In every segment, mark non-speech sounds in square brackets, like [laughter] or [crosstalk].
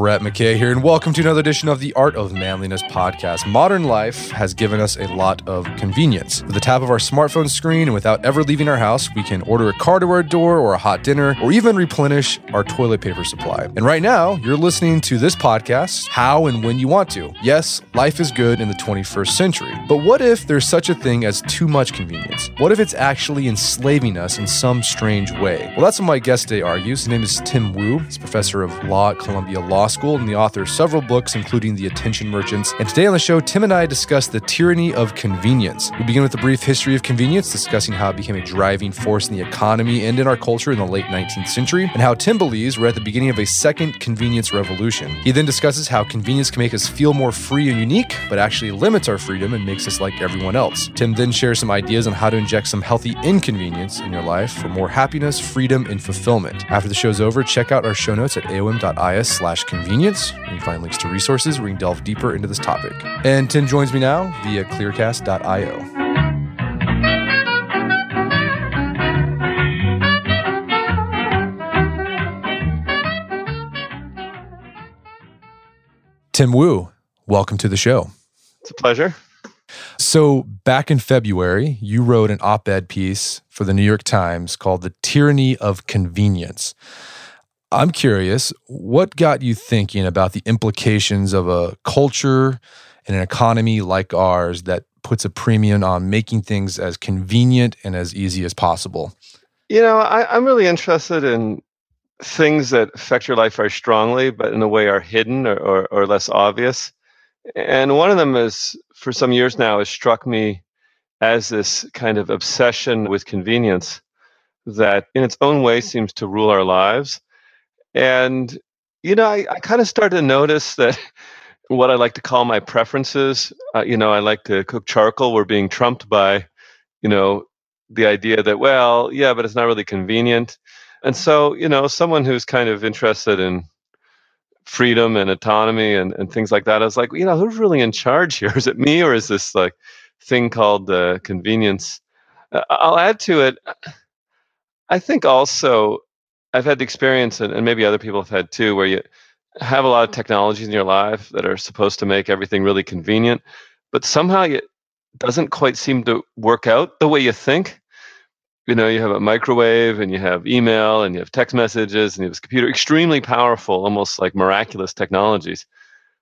Brett McKay here, and welcome to another edition of the Art of Manliness podcast. Modern life has given us a lot of convenience. With the tap of our smartphone screen and without ever leaving our house, we can order a car to our door or a hot dinner, or even replenish our toilet paper supply. And right now, you're listening to this podcast how and when you want to. Yes, life is good in the 21st century, but what if there's such a thing as too much convenience? What if it's actually enslaving us in some strange way? Well, that's what my guest today argues. His name is Tim Wu. He's professor of law at Columbia Law School and the author of several books, including The Attention Merchants. And today on the show, Tim and I discuss the tyranny of convenience. We begin with a brief history of convenience, discussing how it became a driving force in the economy and in our culture in the late 19th century, and how Tim believes we're at the beginning of a second convenience revolution. He then discusses how convenience can make us feel more free and unique, but actually limits our freedom and makes us like everyone else. Tim then shares some ideas on how to inject some healthy inconvenience in your life for more happiness, freedom, and fulfillment. After the show's over, check out our show notes at aom.is slash convenience you can find links to resources where you can delve deeper into this topic. And Tim joins me now via clearcast.io. Tim Wu, welcome to the show. It's a pleasure. So, back in February, you wrote an op ed piece for the New York Times called The Tyranny of Convenience. I'm curious, what got you thinking about the implications of a culture and an economy like ours that puts a premium on making things as convenient and as easy as possible? You know, I, am really interested in things that affect your life very strongly, but in a way are hidden or, or, or less obvious. And one of them is, for some years now, has struck me as this kind of obsession with convenience that in its own way seems to rule our lives and, you know, I, I kind of started to notice that [laughs] what I like to call my preferences, uh, you know, I like to cook charcoal, were being trumped by, you know, the idea that, well, yeah, but it's not really convenient. And so, you know, someone who's kind of interested in freedom and autonomy and, and things like that, I was like, you know, who's really in charge here? [laughs] Is it me or is this like thing called uh, convenience? Uh, I'll add to it. I think also I've had the experience, and, maybe other people have had too, where you have a lot of technologies in your life that are supposed to make everything really convenient, but somehow it doesn't quite seem to work out the way you think. You know, you have a microwave and you have email and you have text messages and you have this computer, extremely powerful, almost like miraculous technologies.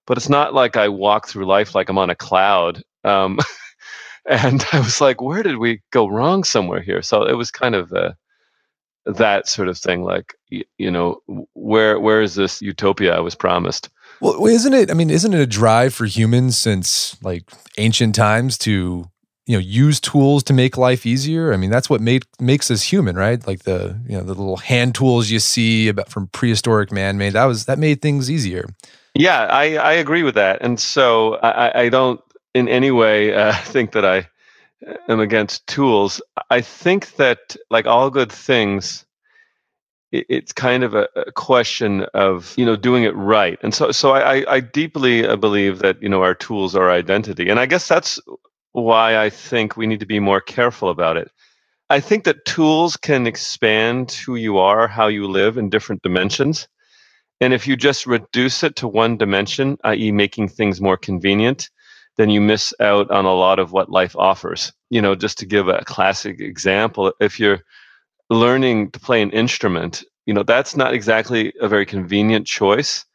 But it's not like I walk through life like I'm on a cloud. Um, [laughs] and I was like, where did we go wrong somewhere here? So it was kind of a, that sort of thing like you know where where is this utopia i was promised? Well isn't it i mean isn't it a drive for humans since like ancient times to you know use tools to make life easier? I mean that's what made makes us human right? Like the you know the little hand tools you see about from prehistoric man made that was that made things easier. Yeah i i agree with that. And so i i don't in any way uh, [laughs] think that i am against tools. I think that, like all good things, it's kind of a, question of you know doing it right. And so, so I, I deeply uh, believe that you know our tools are identity, and I guess that's why I think we need to be more careful about it. I think that tools can expand who you are, how you live in different dimensions. And if you just reduce it to one dimension, i.e., making things more convenient, then you miss out on a lot of what life offers. You know, just to give a classic example, if you're learning to play an instrument, you know, that's not exactly a very convenient choice.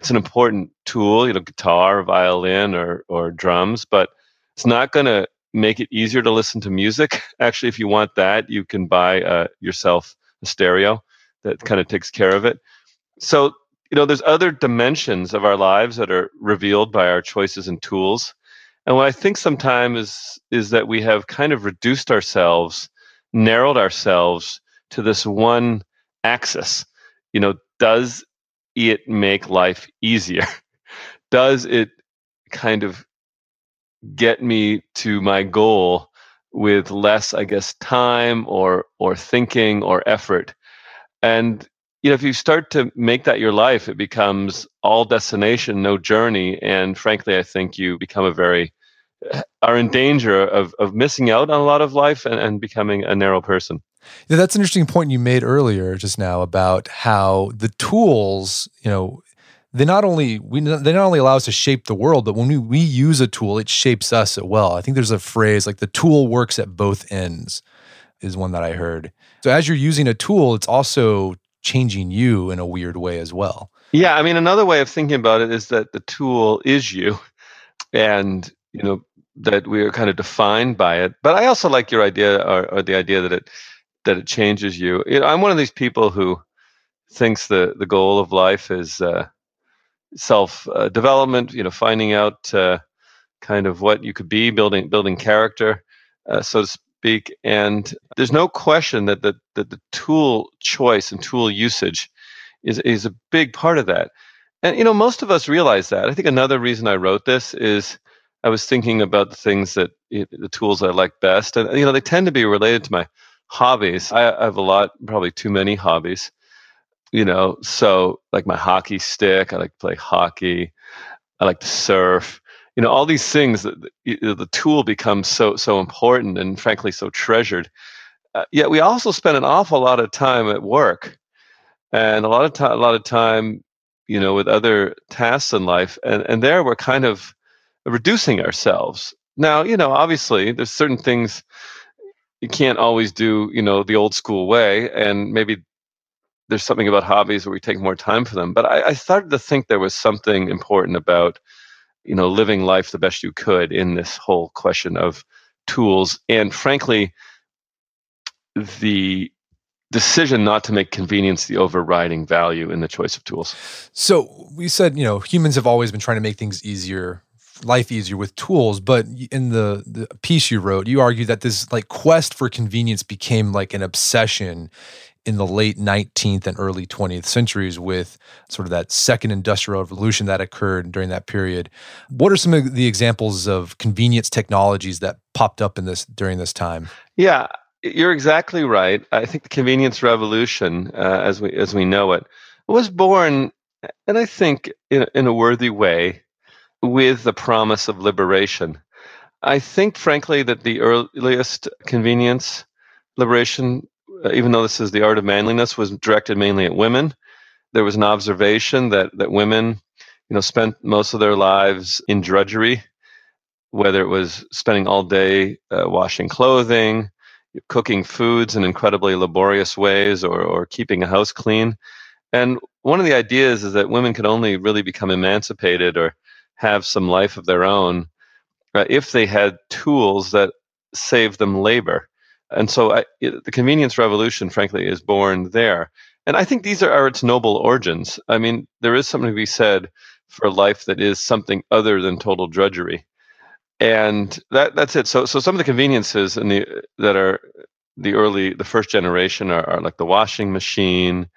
It's an important tool, you know, guitar, violin, or or drums, but it's not going to make it easier to listen to music. [laughs] Actually, if you want that, you can buy uh, yourself a stereo that kind of takes care of it. So, you know, there's other dimensions of our lives that are revealed by our choices and tools. And what I think sometimes is is that we have kind of reduced ourselves, narrowed ourselves to this one axis. You know, does it make life easier? [laughs] does it kind of get me to my goal with less, I guess, time or or thinking or effort. And you know, if you start to make that your life, it becomes all destination, no journey. And frankly, I think you become a very uh, are in danger of of missing out on a lot of life and, and becoming a narrow person. Yeah, that's an interesting point you made earlier just now about how the tools, you know, they not only we they not only allow us to shape the world, but when we, we use a tool, it shapes us as well. I think there's a phrase like the tool works at both ends, is one that I heard. So as you're using a tool, it's also changing you in a weird way as well. Yeah, I mean another way of thinking about it is that the tool is you, and you know that we are kind of defined by it. But I also like your idea or, or the idea that it that it changes you. you know, I'm one of these people who thinks the the goal of life is uh, self uh, development. You know, finding out uh, kind of what you could be, building building character, uh, so to speak. And there's no question that the that the tool choice and tool usage is is a big part of that. And you know, most of us realize that. I think another reason I wrote this is I was thinking about the things that the tools I like best, and you know, they tend to be related to my hobbies. I, I have a lot, probably too many hobbies you know so like my hockey stick i like to play hockey i like to surf you know all these things the, the tool becomes so so important and frankly so treasured uh, yet we also spend an awful lot of time at work and a lot of time a lot of time you know with other tasks in life and and there we're kind of reducing ourselves now you know obviously there's certain things you can't always do you know the old school way and maybe there's something about hobbies where we take more time for them. But I, I started to think there was something important about, you know, living life the best you could in this whole question of tools. And frankly, the decision not to make convenience the overriding value in the choice of tools. So we said, you know, humans have always been trying to make things easier life easier with tools but in the, the piece you wrote you argued that this like quest for convenience became like an obsession in the late 19th and early 20th centuries with sort of that second industrial revolution that occurred during that period. What are some of the examples of convenience technologies that popped up in this during this time? Yeah, you're exactly right. I think the convenience revolution, uh, as we as we know it, was born, and I think in, in a worthy way, with the promise of liberation. I think, frankly, that the earliest convenience liberation even though this is the art of manliness, was directed mainly at women. There was an observation that that women, you know, spent most of their lives in drudgery, whether it was spending all day uh, washing clothing, cooking foods in incredibly laborious ways, or or keeping a house clean. And one of the ideas is that women could only really become emancipated or have some life of their own uh, if they had tools that saved them labor. And so I, the convenience revolution, frankly, is born there. And I think these are, are its noble origins. I mean, there is something to be said for life that is something other than total drudgery. And that that's it. So so some of the conveniences in the that are the early the first generation are, are like the washing machine,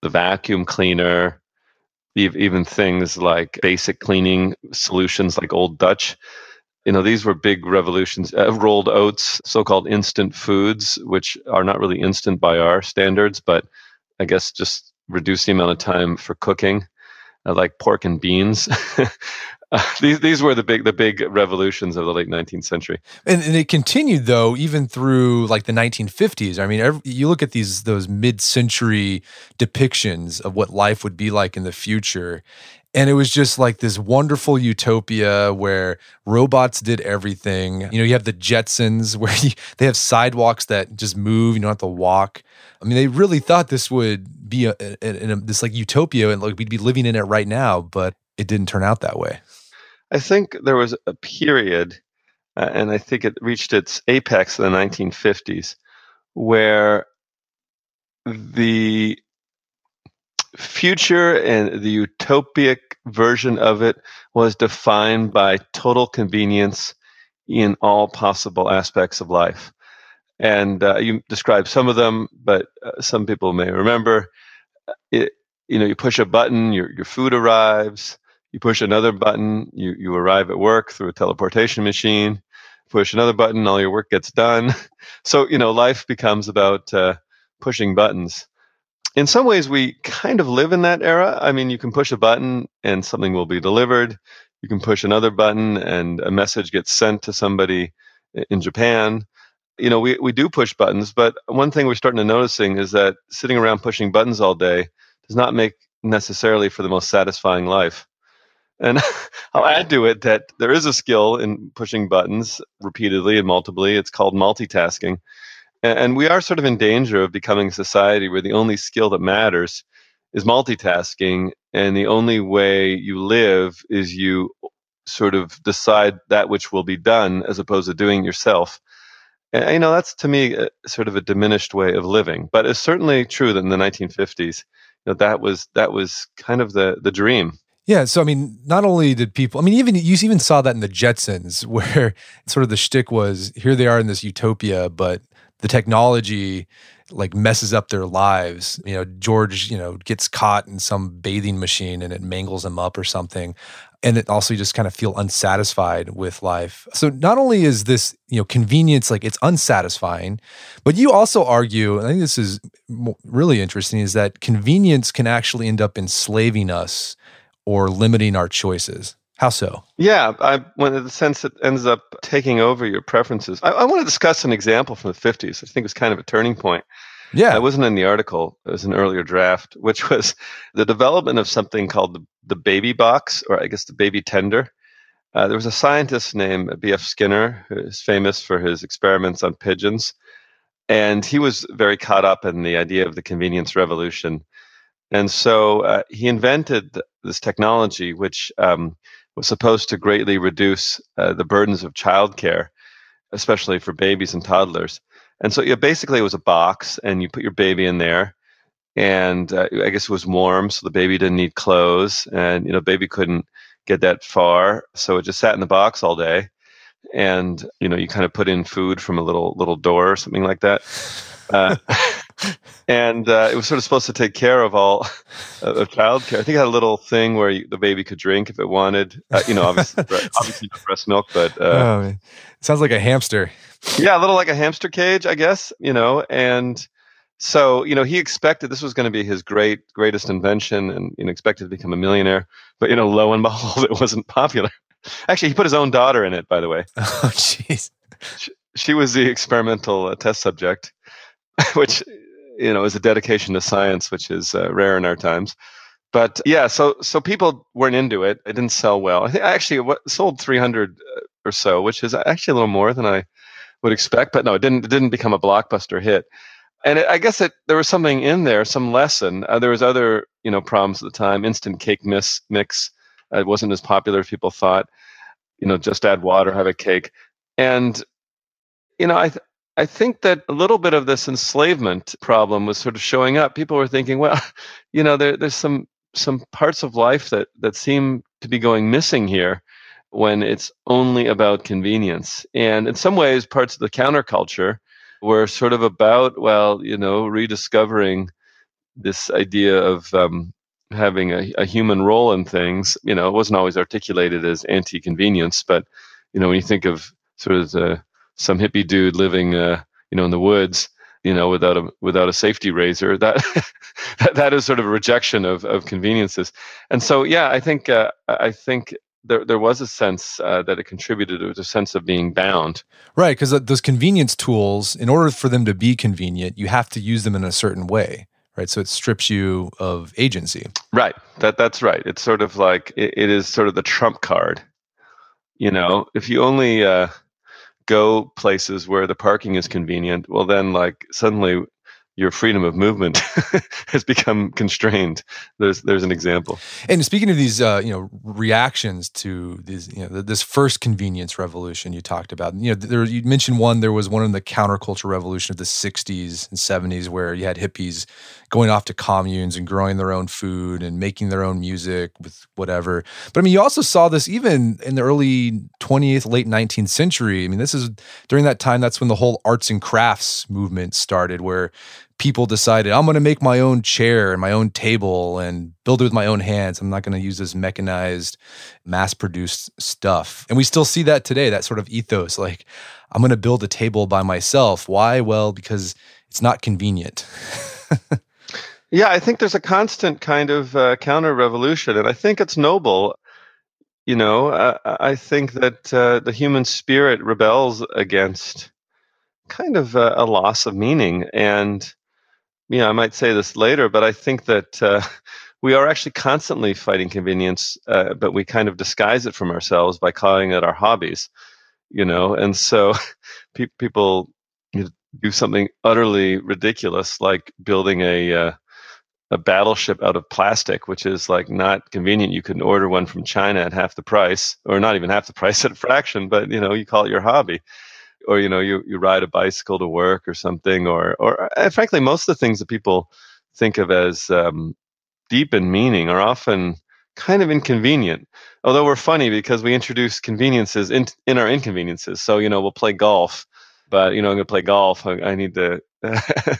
the vacuum cleaner, even things like basic cleaning solutions like Old Dutch you know these were big revolutions uh, rolled oats so-called instant foods which are not really instant by our standards but i guess just reduce the amount of time for cooking uh, like pork and beans. [laughs] Uh, these these were the big the big revolutions of the late 19th century. And, and it continued though even through like the 1950s i mean every, you look at these those mid-century depictions of what life would be like in the future And it was just like this wonderful utopia where robots did everything. You know, you have the Jetsons [laughs] where you, they have sidewalks that just move. You don't have to walk. I mean, they really thought this would be a, a, a, this like utopia and like we'd be living in it right now, but it didn't turn out that way. I think there was a period, uh, and I think it reached its apex in the 1950s, where the future and the utopic version of it was defined by total convenience in all possible aspects of life. And uh, you described some of them, but uh, some people may remember. Uh, it, you know, you push a button, your your food arrives. You push another button, you you arrive at work through a teleportation machine. Push another button, all your work gets done. [laughs] So you know, life becomes about uh, pushing buttons in some ways we kind of live in that era. I mean you can push a button and something will be delivered. You can push another button and a message gets sent to somebody in japan. You know we, we do push buttons but one thing we're starting to noticing is that sitting around pushing buttons all day does not make necessarily for the most satisfying life. And i'll add to it that there is a skill in pushing buttons repeatedly and multiply it's called multitasking and we are sort of in danger of becoming a society where the only skill that matters is multitasking. And the only way you live is you sort of decide that which will be done as opposed to doing yourself. And, you know, that's to me a, sort of a diminished way of living. But it's certainly true that in the 1950s, you know, that was that was kind of the the dream. Yeah, so I mean, not only did people, I mean, even you even saw that in the Jetsons, [laughs] where sort of the shtick was here they are in this utopia, but the technology like messes up their lives. You know, George, you know, gets caught in some bathing machine and it mangles him up or something. And it also just kind of feel unsatisfied with life. So not only is this, you know, convenience like it's unsatisfying, but you also argue, and I think this is really interesting, is that convenience can actually end up enslaving us or limiting our choices. How so? Yeah, I, when in the sense it ends up taking over your preferences. I, I want to discuss an example from the 50s. I think it was kind of a turning point. Yeah. It wasn't in the article, it was an earlier draft, [laughs] which was the development of something called the, the baby box, or I guess the baby tender. Uh, there was a scientist named B.F. Skinner, who is famous for his experiments on pigeons. And he was very caught up in the idea of the convenience revolution. And so uh, he invented this technology, which um, was supposed to greatly reduce uh, the burdens of childcare, especially for babies and toddlers. And so, yeah, basically, it was a box, and you put your baby in there, and uh, I guess it was warm, so the baby didn't need clothes, and you know, baby couldn't get that far, so it just sat in the box all day, and you know, you kind of put in food from a little little door or something like that. Uh, [laughs] [laughs] and uh, it was sort of supposed to take care of all [laughs] uh, of childcare. I think it had a little thing where you, the baby could drink if it wanted. Uh, you know, obviously, [laughs] obviously not breast milk, but uh, oh, it sounds like a hamster. Yeah, a little like a hamster cage, I guess. You know, and so you know he expected this was going to be his great greatest invention, and you know expected to become a millionaire. But you know, lo and behold, [laughs] it wasn't popular. Actually, he put his own daughter in it. By the way. Oh, jeez. She, she, was the experimental uh, test subject, which you know is a dedication to science, which is uh, rare in our times. But yeah, so so people weren't into it. It didn't sell well. I think actually it sold 300 uh, or so, which is actually a little more than I would expect. But no, it didn't. It didn't become a blockbuster hit. And it, I guess it, there was something in there, some lesson. Uh, there was other you know problems at the time. Instant cake mix mix uh, it wasn't as popular as people thought. You know, just add water, have a cake. And you know, I th- I think that a little bit of this enslavement problem was sort of showing up. People were thinking, well, [laughs] you know, there, there's some some parts of life that that seem to be going missing here when it's only about convenience. And in some ways, parts of the counterculture were sort of about, well, you know, rediscovering this idea of um, having a, a human role in things. You know, it wasn't always articulated as anti-convenience, but you know, when you think of sort of the some hippie dude living, uh, you know, in the woods, you know, without a without a safety razor. That [laughs] that, that is sort of a rejection of of conveniences. And so, yeah, I think uh, I think there, there was a sense uh, that it contributed to a sense of being bound. Right, because those convenience tools, in order for them to be convenient, you have to use them in a certain way, right? So it strips you of agency. Right. That that's right. It's sort of like it, it is sort of the trump card. You know, if you only uh, go places where the parking is convenient, well, then like suddenly your freedom of movement [laughs] has become constrained. There's there's an example. And speaking of these, uh, you know, reactions to these, you know, this first convenience revolution you talked about. You know, there you mentioned one. There was one in the counterculture revolution of the '60s and '70s where you had hippies going off to communes and growing their own food and making their own music with whatever. But I mean, you also saw this even in the early 20th, late 19th century. I mean, this is during that time. That's when the whole arts and crafts movement started, where people decided I'm going to make my own chair and my own table and build it with my own hands. I'm not going to use this mechanized, mass produced stuff. And we still see that today, that sort of ethos like, I'm going to build a table by myself. Why? Well, because it's not convenient. [laughs] yeah, I think there's a constant kind of uh, counter revolution, and I think it's noble. You know, uh, I think that uh, the human spirit rebels against kind of a, a loss of meaning and know, I might say this later, but I think that uh, [laughs] we are actually constantly fighting convenience, uh, but we kind of disguise it from ourselves by calling it our hobbies, you know. And so [laughs] pe- people do something utterly ridiculous, like building a uh, a battleship out of plastic, which is like not convenient. You can order one from China at half the price, or not even half the [laughs] price at a fraction, but you know, you call it your hobby or you know you you ride a bicycle to work or something or or uh, frankly most of the things that people think of as um, deep in meaning are often kind of inconvenient although we're funny because we introduce conveniences in in our inconveniences. So you know we'll play golf but you know i'm going to play golf. I, I need to [laughs]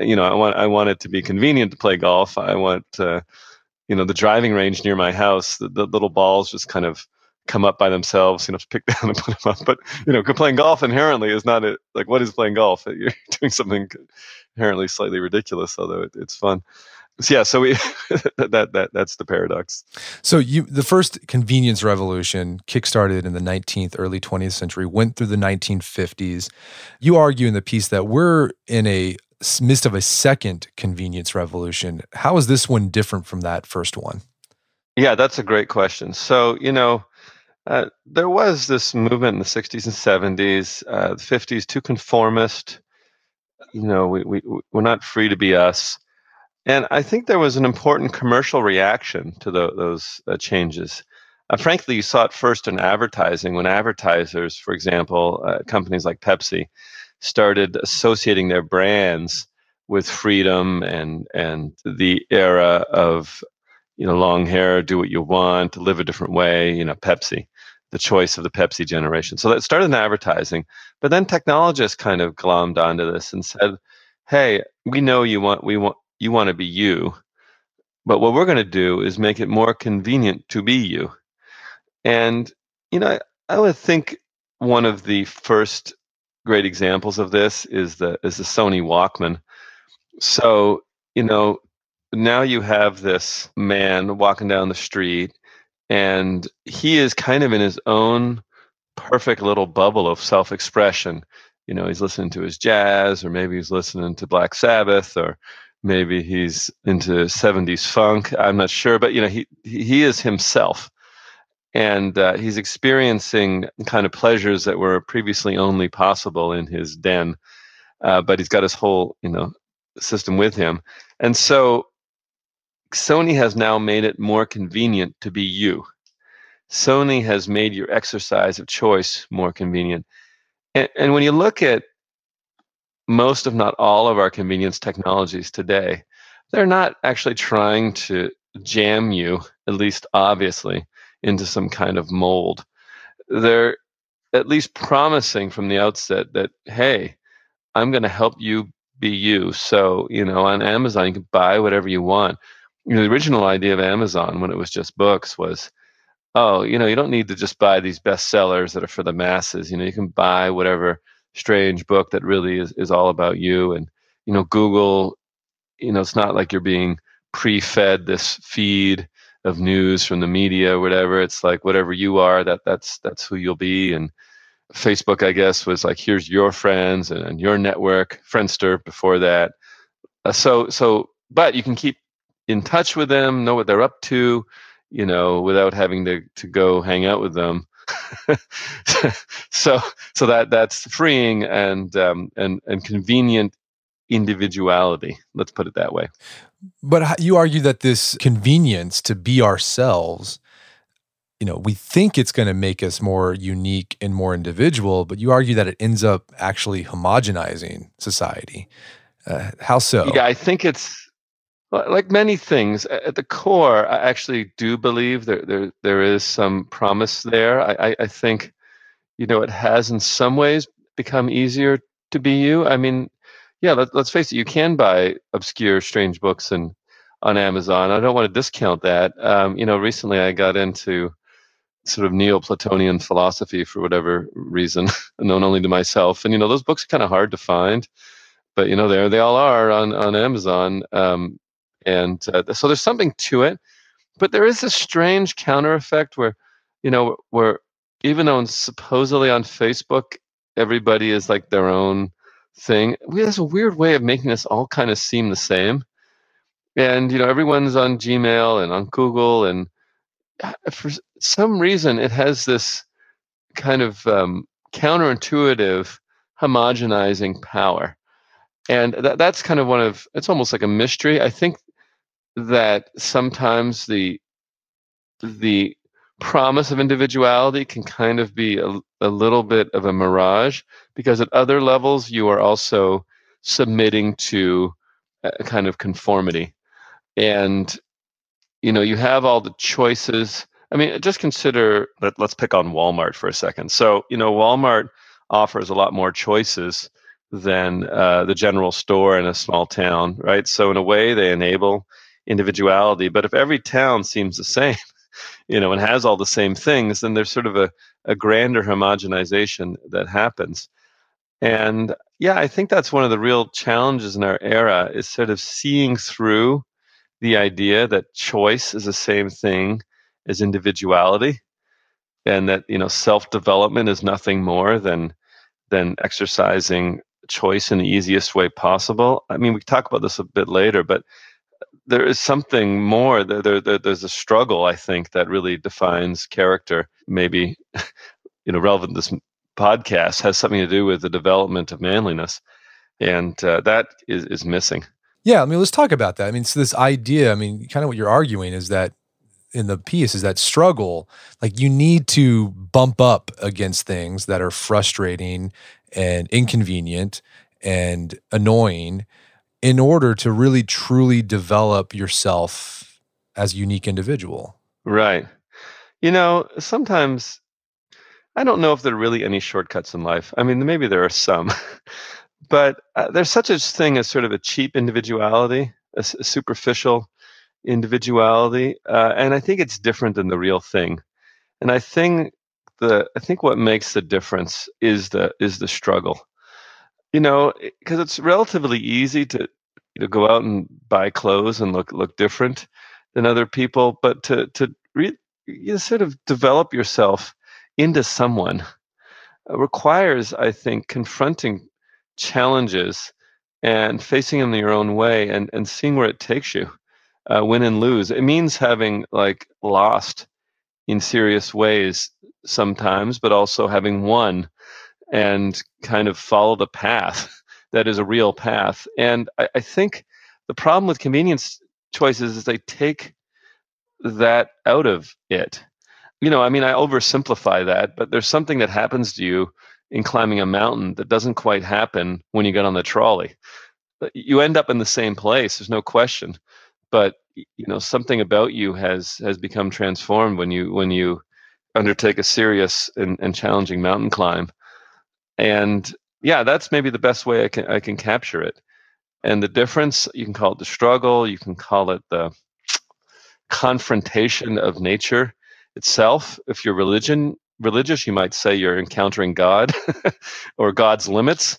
you know i want i want it to be convenient to play golf. I want uh, you know the driving range near my house the, the little balls just kind of come up by themselves, you know, to pick [laughs] down and put them up. But you know, playing golf inherently is not a, like what is playing golf? [laughs] You're doing something inherently slightly ridiculous, although it, it's fun. So yeah, so we [laughs] that that that's the paradox. So you the first convenience revolution kickstarted in the 19th, early 20th century, went through the 1950s. You argue in the piece that we're in a midst of a second convenience revolution. How is this one different from that first one? Yeah, that's a great question. So, you know, uh, there was this movement in the 60s and 70s, uh, the 50s, too conformist. You know, we, we, we're not free to be us. And I think there was an important commercial reaction to the, those uh, changes. Uh, frankly, you saw it first in advertising when advertisers, for example, uh, companies like Pepsi, started associating their brands with freedom and and the era of you know long hair, do what you want, live a different way. You know, Pepsi the choice of the Pepsi generation. So that started in advertising, but then technologists kind of glommed onto this and said, "Hey, we know you want we want you want to be you, but what we're going to do is make it more convenient to be you." And you know, I, I would think one of the first great examples of this is the is the Sony Walkman. So you know, now you have this man walking down the street and he is kind of in his own perfect little bubble of self-expression. You know he's listening to his jazz or maybe he's listening to black sabbath or maybe he's into 70s funk i'm not sure but you know he he is himself. And uh, he's experiencing kind of pleasures that were previously only possible in his den uh, but he's got his whole you know system with him. And so Sony has now made it more convenient to be you. Sony has made your exercise of choice more convenient. And, and when you look at most, if not all, of our convenience technologies today, they're not actually trying to jam you, at least obviously, into some kind of mold. They're at least promising from the outset that, hey, I'm going to help you be you. So, you know, on Amazon, you can buy whatever you want you know, the original idea of Amazon when it was just books was, oh, you know, you don't need to just buy these bestsellers that are for the masses. You know, you can buy whatever strange book that really is, is all about you. And, you know, Google, you know, it's not like you're being pre-fed this feed of news from the media or whatever. It's like whatever you are, that that's that's who you'll be. And Facebook, I guess, was like, here's your friends and, and your network, Friendster before that. Uh, so so but you can keep in touch with them, know what they're up to, you know, without having to to go hang out with them. [laughs] so so that that's freeing and um, and and convenient individuality. Let's put it that way. But you argue that this convenience to be ourselves, you know, we think it's going to make us more unique and more individual, but you argue that it ends up actually homogenizing society. Uh, how so? Yeah, I think it's like many things at the core. I actually do believe there there there is some promise there. I, I think, you know, it has in some ways become easier to be you. I mean, yeah, let, us face it, you can buy obscure, strange books and on Amazon. I don't want to discount that. Um, you know, recently I got into sort of Neoplatonian philosophy for whatever reason, [laughs] known only to myself. And you know, those books are kind of hard to find, but you know, there they all are on on Amazon. Um, and uh, so there's something to it, but there is a strange counter effect where, you know, where even though supposedly on Facebook everybody is like their own thing. We have a weird way of making us all kind of seem the same. And you know, everyone's on Gmail and on Google, and uh, for some reason, it has this kind of um, counterintuitive homogenizing power. And that, that's kind of one of it's almost like a mystery. I think that sometimes the the promise of individuality can kind of be a, a little bit of a mirage because at other levels you are also submitting to a kind of conformity. And you know you have all the choices. I mean just consider let, let's pick on walmart for a second. So you know walmart offers a lot more choices than uh, the general store in a small town right? So in a way they enable individuality but if every town seems the same [laughs] you know, and has all the same things, then there's sort of a, a grander homogenization that happens. And yeah, I think that's one of the real challenges in our era is sort of seeing through the idea that choice is the same thing as individuality and that you know self-development is nothing more than than exercising choice in the easiest way possible. I mean, we talk about this a bit later, but there is something more. There, there, there, there's a struggle, I think, that really defines character. Maybe, [laughs] you know, relevant this podcast has something to do with the development of manliness, and uh, that is is missing. Yeah, I mean, let's talk about that. I mean, so this idea, I mean, kind of what you're arguing is that in the piece is that struggle, like you need to bump up against things that are frustrating and inconvenient and annoying in order to really truly develop yourself as a unique individual. Right. You know, sometimes I don't know if there are really any shortcuts in life. I mean, maybe there are some, [laughs] but uh, there's such a thing as sort of a cheap individuality, a, a superficial individuality, uh, and I think it's different than the real thing. And I think the I think what makes the difference is the is the struggle you know, because it's relatively easy to you know go out and buy clothes and look look different than other people, but to to re- you sort of develop yourself into someone uh, requires, I think, confronting challenges and facing them your own way and and seeing where it takes you, uh, win and lose. It means having like lost in serious ways sometimes, but also having won and kind of follow the path [laughs] that is a real path. And I, I think the problem with convenience choices is they take that out of it. You know, I mean, I oversimplify that, but there's something that happens to you in climbing a mountain that doesn't quite happen when you get on the trolley. Uh, you end up in the same place, there's no question. But you know, something about you has has become transformed when you when you undertake a serious and, and challenging mountain climb and yeah, that's maybe the best way I can I can capture it. And the difference, you can call it the struggle, you can call it the confrontation of nature itself. If you're religion religious, you might say you're encountering God [laughs] or God's limits.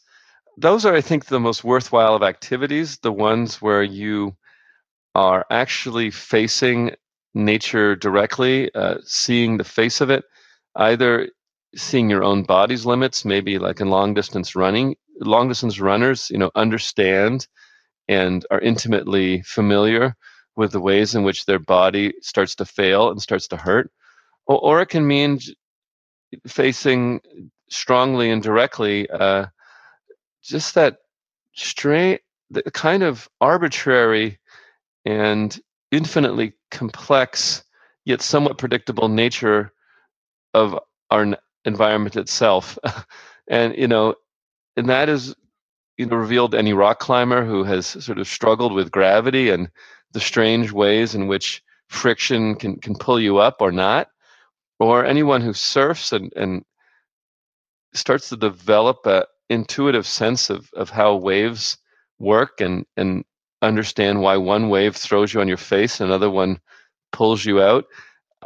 Those are, I think, the most worthwhile of activities, the ones where you are actually facing nature directly, uh, seeing the face of it, either seeing your own body's limits, maybe like in long distance running. Long distance runners, you know, understand and are intimately familiar with the ways in which their body starts to fail and starts to hurt. Or, or it can mean facing strongly and directly uh, just that straight, the kind of arbitrary and infinitely complex yet somewhat predictable nature of our environment itself. [laughs] and you know, and that is you know revealed any rock climber who has sort of struggled with gravity and the strange ways in which friction can can pull you up or not, or anyone who surfs and and starts to develop a intuitive sense of of how waves work and and understand why one wave throws you on your face another one pulls you out.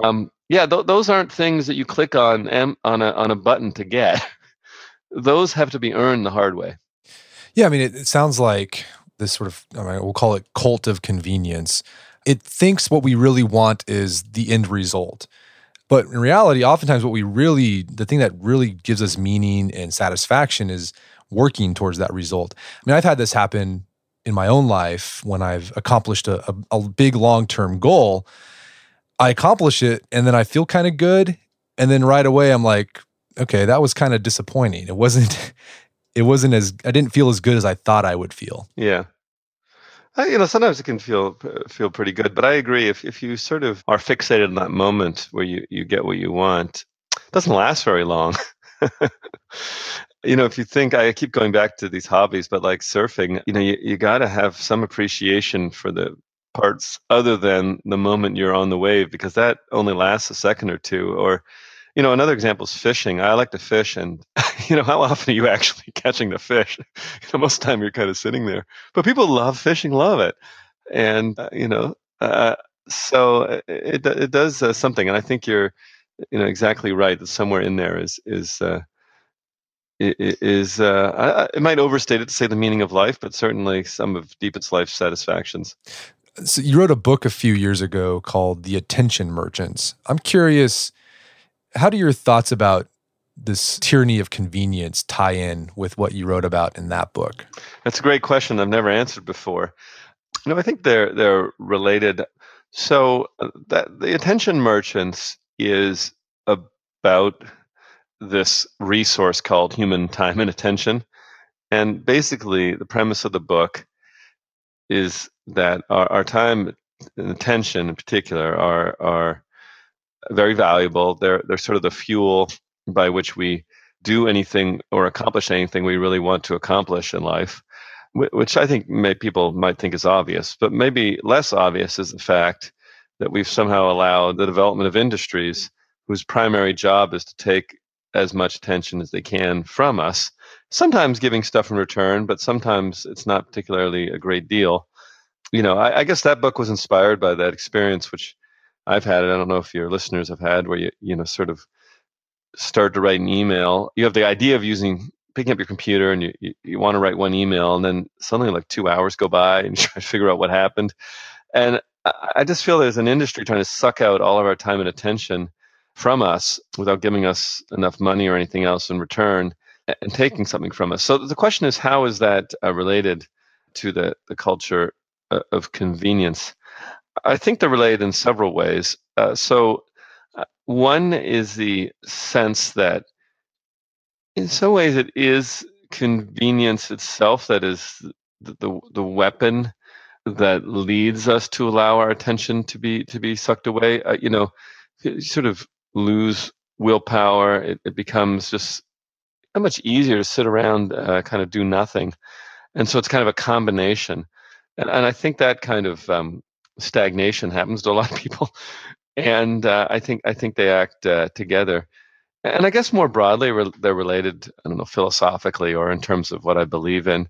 Um, yeah, th- those aren't things that you click on on a on a button to get. [laughs] those have to be earned the hard way. Yeah, I mean, it, it sounds like this sort of I mean, we'll call it cult of convenience. It thinks what we really want is the end result. But in reality, oftentimes what we really, the thing that really gives us meaning and satisfaction is working towards that result. I mean, I've had this happen in my own life when I've accomplished a, a, a big long term goal. I accomplish it and then I feel kind of good. And then right away, I'm like, okay, that was kind of disappointing. It wasn't, [laughs] it wasn't as, I didn't feel as good as I thought I would feel. Yeah. Uh, you know, sometimes it can feel uh, feel pretty good, but I agree. If if you sort of are fixated in that moment where you you get what you want, it doesn't last very long. [laughs] you know, if you think I keep going back to these hobbies, but like surfing, you know, you, you got to have some appreciation for the parts other than the moment you're on the wave because that only lasts a second or two. Or, you know, another example is fishing. I like to fish, and [laughs] you know, how often are you actually [laughs] catching the fish? you [laughs] know, most of the time you're kind of sitting there. But people love fishing, love it, and uh, you know, uh, so uh, it it does uh, something. And I think you're, you know, exactly right that somewhere in there is is. Uh, is uh, it might overstate it to say the meaning of life, but certainly some of deepest life satisfactions. So you wrote a book a few years ago called The Attention Merchants. I'm curious, how do your thoughts about this tyranny of convenience tie in with what you wrote about in that book? That's a great question. I've never answered before. No, I think they're they're related. So uh, that the attention merchants is about this resource called human time and attention. And basically, the premise of the book is that our, our time and attention, in particular, are are very valuable. They're they're sort of the fuel by which we do anything or accomplish anything we really want to accomplish in life, which I think may, people might think is obvious, but maybe less obvious is the fact that we've somehow allowed the development of industries whose primary job is to take as much attention as they can from us, sometimes giving stuff in return, but sometimes it's not particularly a great deal. You know, I, I guess that book was inspired by that experience, which I've had. I don't know if your listeners have had, where you, you know, sort of start to write an email, you have the idea of using picking up your computer and you, you, you want to write one email and then suddenly like two hours go by and [laughs] you try to figure out what happened. And I just feel there's an industry trying to suck out all of our time and attention from us without giving us enough money or anything else in return and taking something from us. So the question is, how is that uh, related to the, the culture of convenience? I think they're related in several ways. Uh, so uh, one is the sense that, in some ways, it is convenience itself that is the, the, the weapon that leads us to allow our attention to be to be sucked away. Uh, you know, you sort of lose willpower. It, it becomes just much easier to sit around, uh, kind of do nothing, and so it's kind of a combination. And, and I think that kind of um, stagnation happens to a [laughs] lot of people and uh, I think I think they act uh, together. And I guess more broadly, re- they're related. I don't know philosophically or in terms of what I believe in,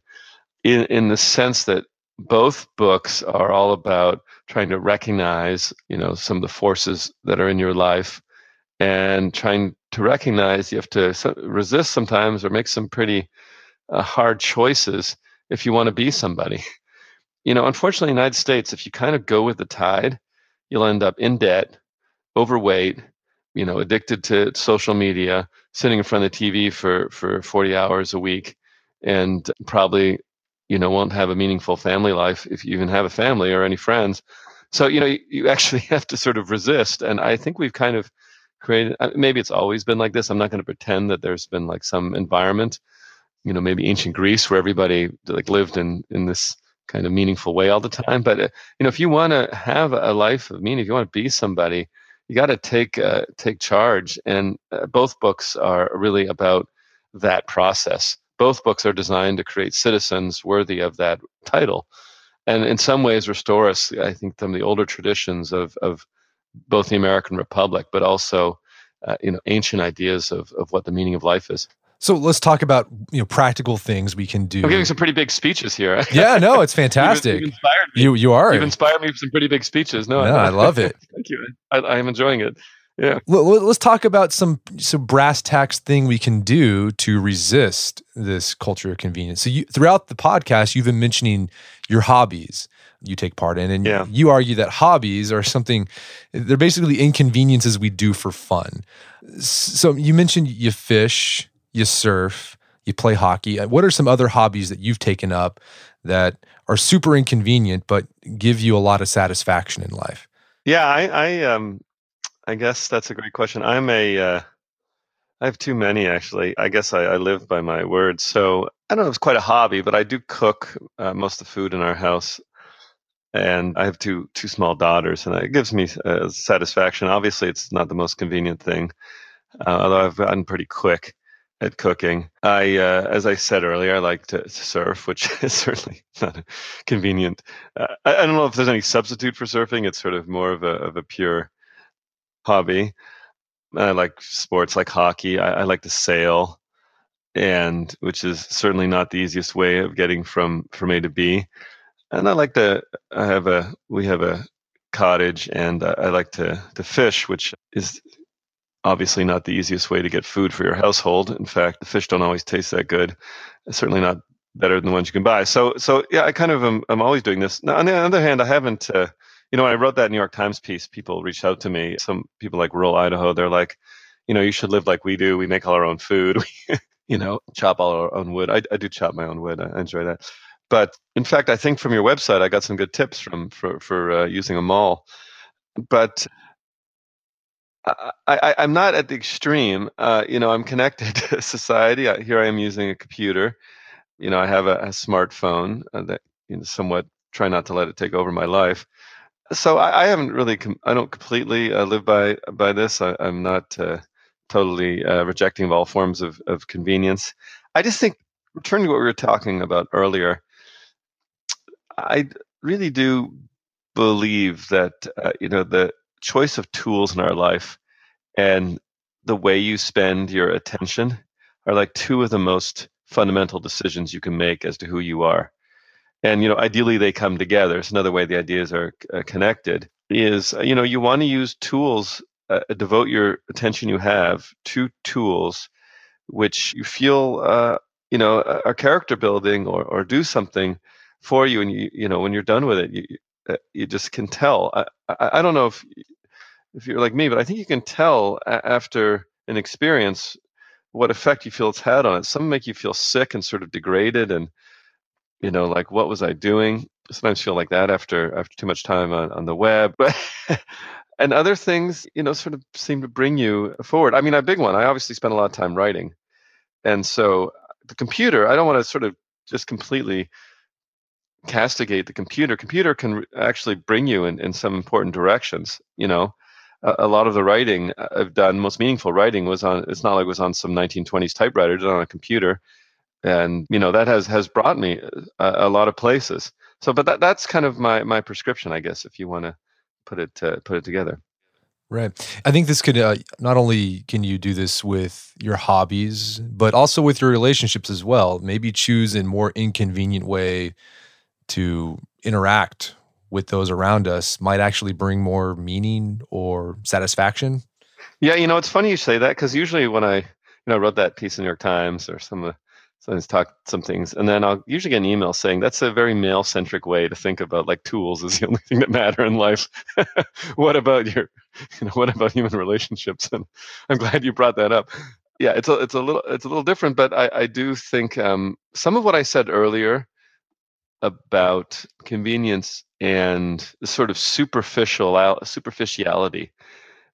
in in the sense that both books are all about trying to recognize, you know, some of the forces that are in your life, and trying to recognize you have to resist sometimes or make some pretty uh, hard choices if you want to be somebody. [laughs] You know, unfortunately, in the United States, if you kind of go with the tide, you'll end up in debt, overweight, you know, addicted to social media, sitting in front of the TV for for 40 hours a week, and probably you know won't have a meaningful family life if you even have a family or any friends. So you know you, you actually [laughs] have to sort of resist and i think we've kind of created maybe it's always been like this. I'm not going to pretend that there's been like some environment you know maybe ancient greece where everybody like lived in in this kind of meaningful way all the time but uh, you know if you want to have a life of meaning if you want to be somebody you got to take uh, take charge and uh, both books are really about that process. Both books are designed to create citizens worthy of that title and in some ways restore us i think some of the older traditions of of both the american republic but also uh, you know ancient ideas of of what the meaning of life is so let's talk about you know practical things we can do. I'm giving some pretty big speeches here. yeah, no, it's [laughs] fantastic. you've, inspired me. You you are. You've inspired me with some pretty big speeches. No, no I, I love it. [laughs] Thank you. I, I'm enjoying it. Yeah. Let's talk about some some brass tacks thing we can do to resist this culture of convenience. So you, throughout the podcast, you've been mentioning your hobbies you take part in, and yeah. you argue that hobbies are something they're basically inconveniences we do for fun. So you mentioned you fish, you surf, you play hockey. What are some other hobbies that you've taken up that are super inconvenient but give you a lot of satisfaction in life? Yeah, I, I um I guess that's a great question. I'm a, uh, I have too many actually. I guess I, I, live by my words. So I don't know if it's quite a hobby, but I do cook uh, most of the food in our house. And I have two two small daughters, and it gives me uh, satisfaction. Obviously, it's not the most convenient thing, uh, although I've gotten pretty quick at cooking. I, uh, as I said earlier, I like to, surf, which [laughs] is certainly not convenient. Uh, I, I, don't know if there's any substitute for surfing. It's sort of more of a of a pure hobby. I like sports like hockey. I, I like to sail, and which is certainly not the easiest way of getting from from A to B. And I like to. I have a. We have a cottage, and uh, I like to to fish, which is obviously not the easiest way to get food for your household. In fact, the fish don't always taste that good. It's certainly not better than the ones you can buy. So, so yeah, I kind of am. I'm always doing this. Now, on the other hand, I haven't. Uh, you know, I wrote that New York Times piece, people reached out to me. Some people like rural Idaho, they're like, you know, you should live like we do. We make all our own food. [laughs] We, you know, chop all our own wood. I, I do chop my own wood. I enjoy that. But in fact, I think from your website, I got some good tips from for for uh, using a maul. But I, am not at the extreme. Uh, you know, I'm connected [laughs] to society. I, here I am using a computer. You know, I have a, a smartphone uh, that you know, somewhat try not to let it take over my life so I, I, haven't really com- i don't completely uh, live by by this I, am not uh, totally uh, rejecting of all forms of, of convenience i just think returning to what we were talking about earlier i really do believe that uh, you know the choice of tools in our life and the way you spend your attention are like two of the most fundamental decisions you can make as to who you are. And you know ideally they come together. It's another way the ideas are uh, connected is uh, you know you want to use tools uh, devote your attention you have to tools which you feel uh, you know are character building or, or do something for you and you you know when you're done with it you uh, you just can tell I, I, don't know if if you're like me but i think you can tell after an experience what effect you feel it's had on it. Some make you feel sick and sort of degraded and you know like what was i doing? Sometimes feel like that after after too much time on, on the web. [laughs] And other things you know sort of seem to bring you forward. I mean a big one i obviously spend a lot of time writing. And so the computer i don't want to sort of just completely castigate the computer computer can actually bring you in, in some important directions you know? A, a lot of the writing i've done most meaningful writing was on it's not like it was on some 1920s typewriter it was on a computer. And you know that has has brought me a, a lot of places. So but that that's kind of my my prescription i guess if you want to put it uh, put it together. Right. I think this could uh, not only can you do this with your hobbies but also with your relationships as well. Maybe choose a more inconvenient way to interact with those around us might actually bring more meaning or satisfaction. Yeah you know it's funny you say that because usually when i you know wrote that piece in new york times or some of the sometimes talk some things and then i'll usually get an email saying that's a very male centric way to think about like tools is the [laughs] only thing that matter in life. [laughs] What about your you know what about human relationships? And i'm glad you brought that up. Yeah it's a it's a little it's a little different but i i do think um some of what i said earlier about convenience and the sort of superficial superficiality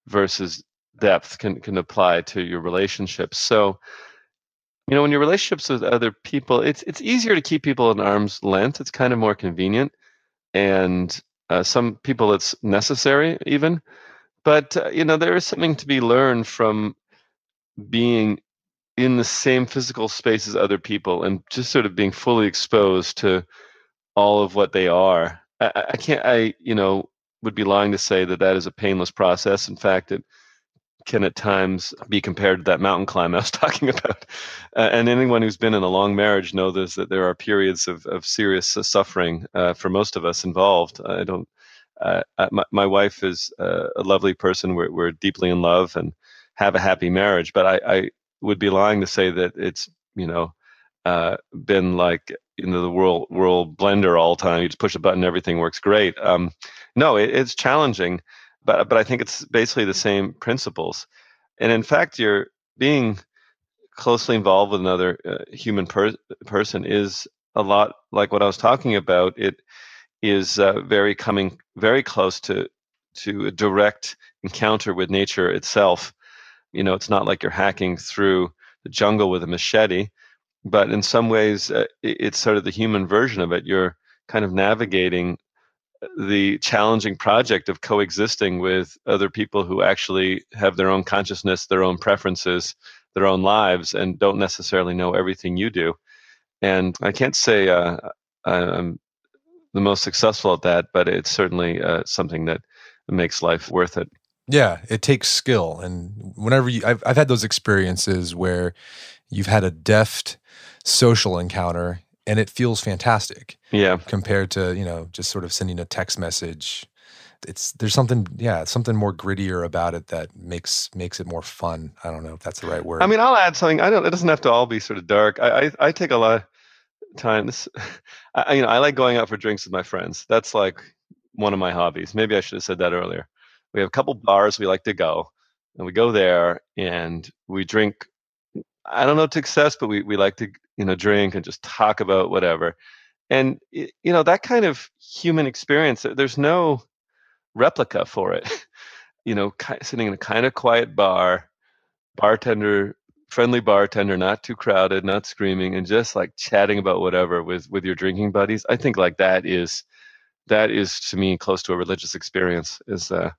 versus depth can can apply to your relationships. So, you know, when your relationships with other people, it's it's easier to keep people at arm's length. It's kind of more convenient, and uh, some people it's necessary even. But uh, you know, there is something to be learned from being in the same physical space as other people and just sort of being fully exposed to all of what they are. I, I can't. I you know would be lying to say that that is a painless process. In fact, it can at times be compared to that mountain climb I was [laughs] talking about. Uh, and anyone who's been in a long marriage knows that there are periods of, of serious suffering uh, for most of us involved. I don't. Uh, my, my wife is uh, a lovely person. We're, we're deeply in love and have a happy marriage. But I, I would be lying to say that it's you know uh, been like know the world world blender all the time. You just push a button, everything works great. Um, no, it, it's challenging, but but I think it's basically the same principles. And in fact, you're being closely involved with another uh, human per- person is a lot like what I was talking about. It is uh, very coming very close to to a direct encounter with nature itself. You know, it's not like you're hacking through the jungle with a machete but in some ways uh, it's sort of the human version of it. You're kind of navigating the challenging project of coexisting with other people who actually have their own consciousness their own preferences their own lives and don't necessarily know everything you do. And i can't say uh, i'm the most successful at that but it's certainly uh, something that makes life worth it. Yeah it takes skill. And whenever you I've, I've had those experiences where you've had a deft social encounter and it feels fantastic. Yeah. Compared to, you know, just sort of sending a text message. It's there's something yeah, something more grittier about it that makes makes it more fun. I don't know if that's the right word. I mean, I'll add something. I don't it doesn't have to all be sort of dark. I I, I take a lot of time this [laughs] I you know, I like going out for drinks with my friends. That's like one of my hobbies. Maybe I should have said that earlier. We have a couple bars we like to go and we go there and we drink I don't know to excess, but we, we like to you know drink and just talk about whatever. And you know that kind of human experience there's no replica for it. [laughs] You know sitting in a kind of quiet bar bartender friendly bartender not too crowded not screaming and just like chatting about whatever with with your drinking buddies i think like that is that is to me close to a religious experience is uh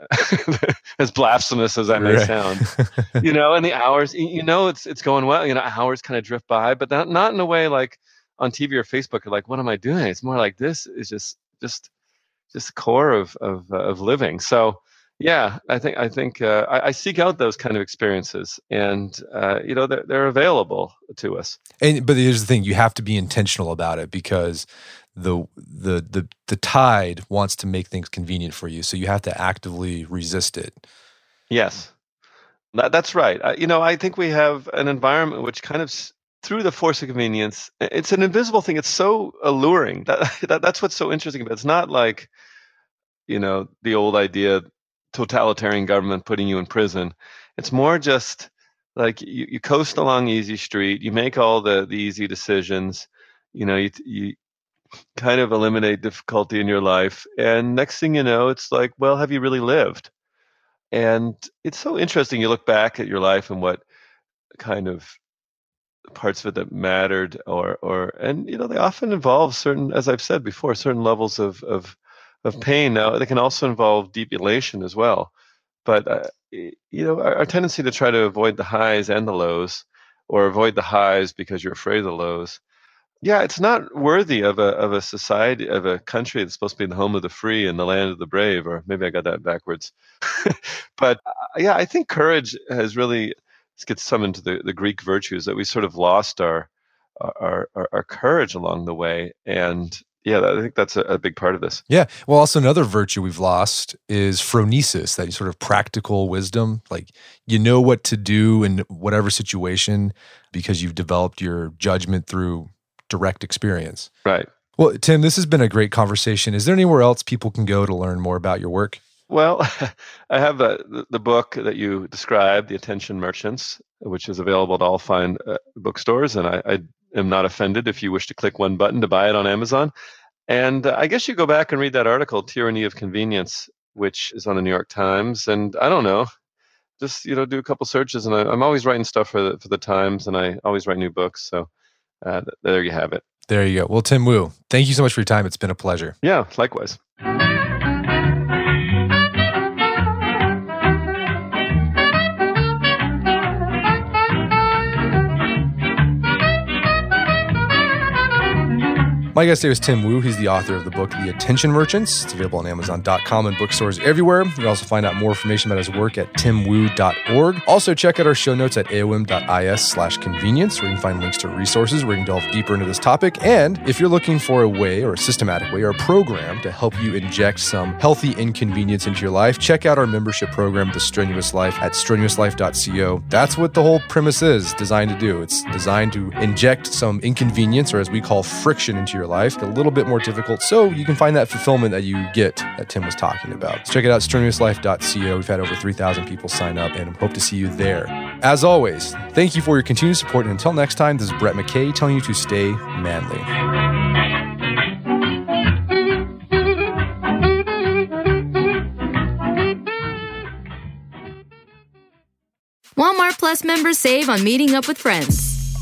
[laughs] as blasphemous as that may right. sound, [laughs] you know, and the hours, you know, it's it's going well. You know, hours kind of drift by, but not not in a way like on TV or Facebook. Like, what am I doing? It's more like this is just just just the core of of uh, of living. So, yeah, I think I think uh, I, I, seek out those kind of experiences, and uh, you know, they're, they're available to us. And but here's the thing: you have to be intentional about it because the the the the tide wants to make things convenient for you, so you have to actively resist it. Yes, that, that's right. I, you know, I think we have an environment which kind of through the force of convenience, it's an invisible thing. It's so alluring. That, [laughs] that that's what's so interesting about. It. It's not like you know the old idea totalitarian government putting you in prison. It's more just like you, you coast along easy street, you make all the, the easy decisions, you know, you, you kind of eliminate difficulty in your life. And next thing you know, it's like, well, have you really lived? And it's so interesting. You look back at your life and what kind of parts of it that mattered or or and you know they often involve certain as i've said before certain levels of of of pain. Now they can also involve deep elation as well. But uh, you know our, our, tendency to try to avoid the highs and the lows or avoid the highs because you're afraid of the lows. Yeah, it's not worthy of a of a society of a country that's supposed to be the home of the free and the land of the brave, or maybe I got that backwards. [laughs] but uh, yeah, I think courage has really gets summoned to the, the Greek virtues that we sort of lost our our, our, our courage along the way, and yeah, I think that's a, big part of this. Yeah. Well, also another virtue we've lost is phronesis, that sort of practical wisdom. Like you know what to do in whatever situation because you've developed your judgment through direct experience. Right. Well, Tim, this has been a great conversation. Is there anywhere else people can go to learn more about your work? Well, [laughs] I have the, the book that you described, The Attention Merchants, which is available at all fine uh, bookstores. And I, I, am not offended if you wish to click one button to buy it on Amazon. And uh, I guess you go back and read that article, Tyranny of Convenience, which is on the New York Times. And I don't know, just you know, do a couple searches. And I, am always writing stuff for the for the Times, and I always write new books. So uh, there you have it. There you go. Well, Tim Wu, thank you so much for your time. It's been a pleasure. Yeah, likewise. My guest today was Tim Wu. He's the author of the book The Attention Merchants. It's available on Amazon.com and bookstores everywhere. You can also find out more information about his work at timwu.org. Also, check out our show notes at aom.is slash convenience, where you can find links to resources where you can delve deeper into this topic. And if you're looking for a way or a systematic way or a program to help you inject some healthy inconvenience into your life, check out our membership program, The Strenuous Life, at strenuouslife.co. That's what the whole premise is designed to do. It's designed to inject some inconvenience, or as we call friction, into your your life, a little bit more difficult, so you can find that fulfillment that you get that Tim was talking about. So check it out, strenuouslife.co. We've had over 3,000 people sign up and hope to see you there. As always, thank you for your continued support. And until next time, this is Brett McKay telling you to stay manly. Walmart Plus members save on meeting up with friends.